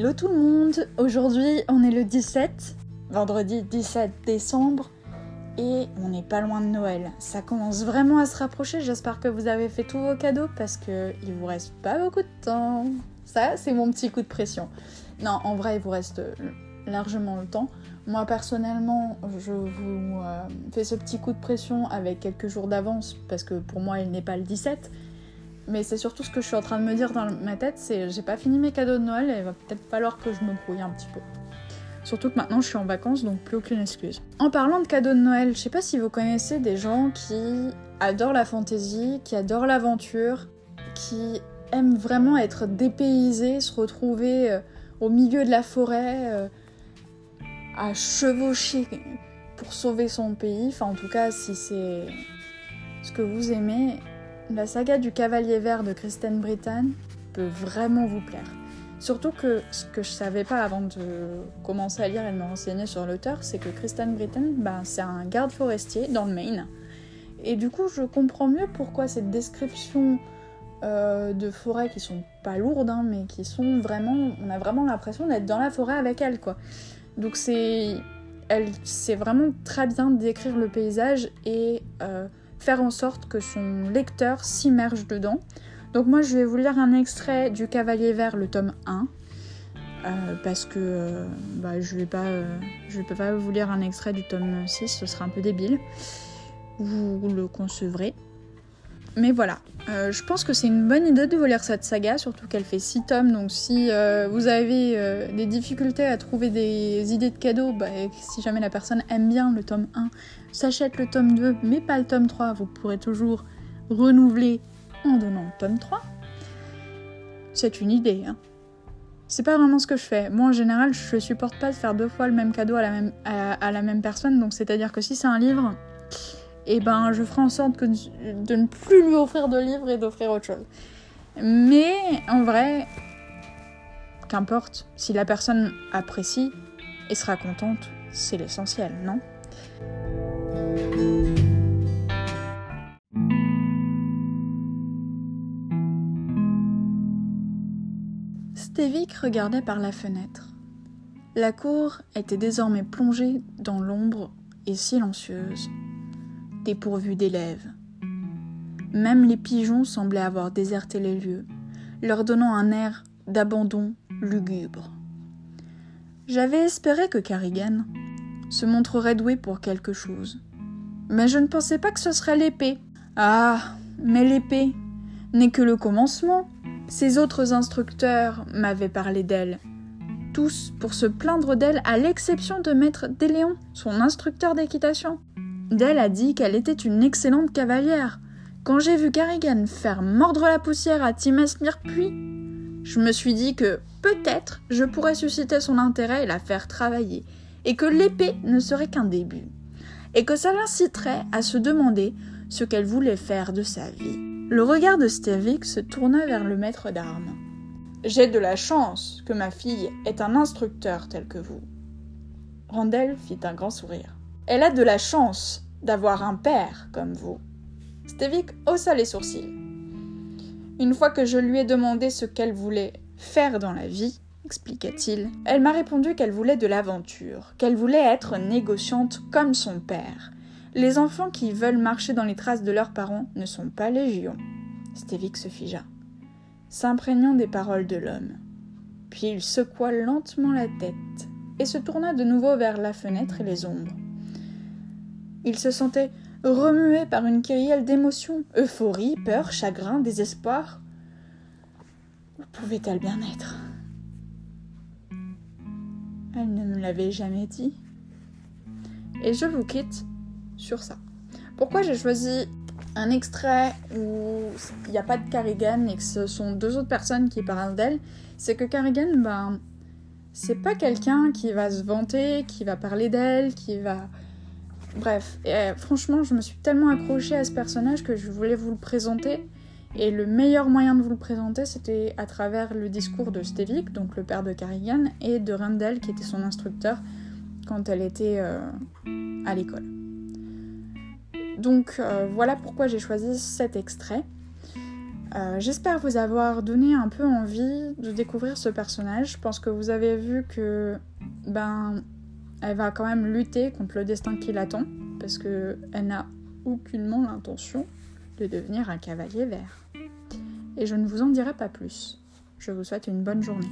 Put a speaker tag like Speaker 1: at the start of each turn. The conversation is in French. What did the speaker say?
Speaker 1: Hello tout le monde, aujourd'hui on est le 17, vendredi 17 décembre et on n'est pas loin de Noël. Ça commence vraiment à se rapprocher, j'espère que vous avez fait tous vos cadeaux parce que il vous reste pas beaucoup de temps. Ça c'est mon petit coup de pression. Non, en vrai il vous reste largement le temps. Moi personnellement je vous euh, fais ce petit coup de pression avec quelques jours d'avance parce que pour moi il n'est pas le 17 mais c'est surtout ce que je suis en train de me dire dans ma tête, c'est j'ai pas fini mes cadeaux de Noël et il va peut-être falloir que je me brouille un petit peu. Surtout que maintenant je suis en vacances, donc plus aucune excuse. En parlant de cadeaux de Noël, je sais pas si vous connaissez des gens qui adorent la fantaisie, qui adorent l'aventure, qui aiment vraiment être dépaysés, se retrouver euh, au milieu de la forêt, euh, à chevaucher pour sauver son pays. Enfin, en tout cas, si c'est ce que vous aimez, la saga du Cavalier Vert de Kristen Brittan peut vraiment vous plaire. Surtout que ce que je savais pas avant de commencer à lire et de me renseigner sur l'auteur, c'est que Kristen Brittan, ben, c'est un garde forestier dans le Maine. Et du coup, je comprends mieux pourquoi cette description euh, de forêts qui sont pas lourdes, hein, mais qui sont vraiment. On a vraiment l'impression d'être dans la forêt avec elle, quoi. Donc c'est. Elle sait vraiment très bien décrire le paysage et. Euh, faire en sorte que son lecteur s'immerge dedans. Donc moi je vais vous lire un extrait du Cavalier Vert, le tome 1. Euh, parce que euh, bah, je vais pas euh, pas vous lire un extrait du tome 6, ce serait un peu débile. Vous le concevrez. Mais voilà, euh, je pense que c'est une bonne idée de vous lire cette saga, surtout qu'elle fait 6 tomes, donc si euh, vous avez euh, des difficultés à trouver des idées de cadeaux, bah, si jamais la personne aime bien le tome 1, s'achète le tome 2, mais pas le tome 3, vous pourrez toujours renouveler en donnant le tome 3. C'est une idée, hein. C'est pas vraiment ce que je fais. Moi, en général, je supporte pas de faire deux fois le même cadeau à la même, à la même personne, donc c'est-à-dire que si c'est un livre et eh ben je ferai en sorte de ne plus lui offrir de livres et d'offrir autre chose. Mais en vrai, qu'importe, si la personne apprécie et sera contente, c'est l'essentiel, non? Stévic regardait par la fenêtre. La cour était désormais plongée dans l'ombre et silencieuse dépourvu d'élèves. Même les pigeons semblaient avoir déserté les lieux, leur donnant un air d'abandon lugubre. J'avais espéré que Carrigan se montrerait doué pour quelque chose. Mais je ne pensais pas que ce serait l'épée. Ah, mais l'épée n'est que le commencement. Ces autres instructeurs m'avaient parlé d'elle. Tous pour se plaindre d'elle, à l'exception de Maître Déléon, son instructeur d'équitation. Dell a dit qu'elle était une excellente cavalière. Quand j'ai vu Carrigan faire mordre la poussière à Timesmir puis, je me suis dit que peut-être je pourrais susciter son intérêt et la faire travailler, et que l'épée ne serait qu'un début, et que ça l'inciterait à se demander ce qu'elle voulait faire de sa vie. Le regard de Stervik se tourna vers le maître d'armes. J'ai de la chance que ma fille ait un instructeur tel que vous. Randel fit un grand sourire. Elle a de la chance d'avoir un père comme vous. Stevik haussa les sourcils. Une fois que je lui ai demandé ce qu'elle voulait faire dans la vie, expliqua-t-il, elle m'a répondu qu'elle voulait de l'aventure, qu'elle voulait être négociante comme son père. Les enfants qui veulent marcher dans les traces de leurs parents ne sont pas légion. Stevik se figea, s'imprégnant des paroles de l'homme. Puis il secoua lentement la tête et se tourna de nouveau vers la fenêtre et les ombres. Il se sentait remué par une kyrielle d'émotions, euphorie, peur, chagrin, désespoir. Où pouvait-elle bien être? Elle ne me l'avait jamais dit. Et je vous quitte sur ça. Pourquoi j'ai choisi un extrait où il n'y a pas de Carrigan et que ce sont deux autres personnes qui parlent d'elle C'est que Carrigan, ben, c'est pas quelqu'un qui va se vanter, qui va parler d'elle, qui va Bref, euh, franchement, je me suis tellement accrochée à ce personnage que je voulais vous le présenter. Et le meilleur moyen de vous le présenter, c'était à travers le discours de Stevik, donc le père de Carrigan, et de Randall, qui était son instructeur quand elle était euh, à l'école. Donc euh, voilà pourquoi j'ai choisi cet extrait. J'espère vous avoir donné un peu envie de découvrir ce personnage. Je pense que vous avez vu que ben elle va quand même lutter contre le destin qui l'attend parce que elle n'a aucunement l'intention de devenir un cavalier vert. Et je ne vous en dirai pas plus. Je vous souhaite une bonne journée.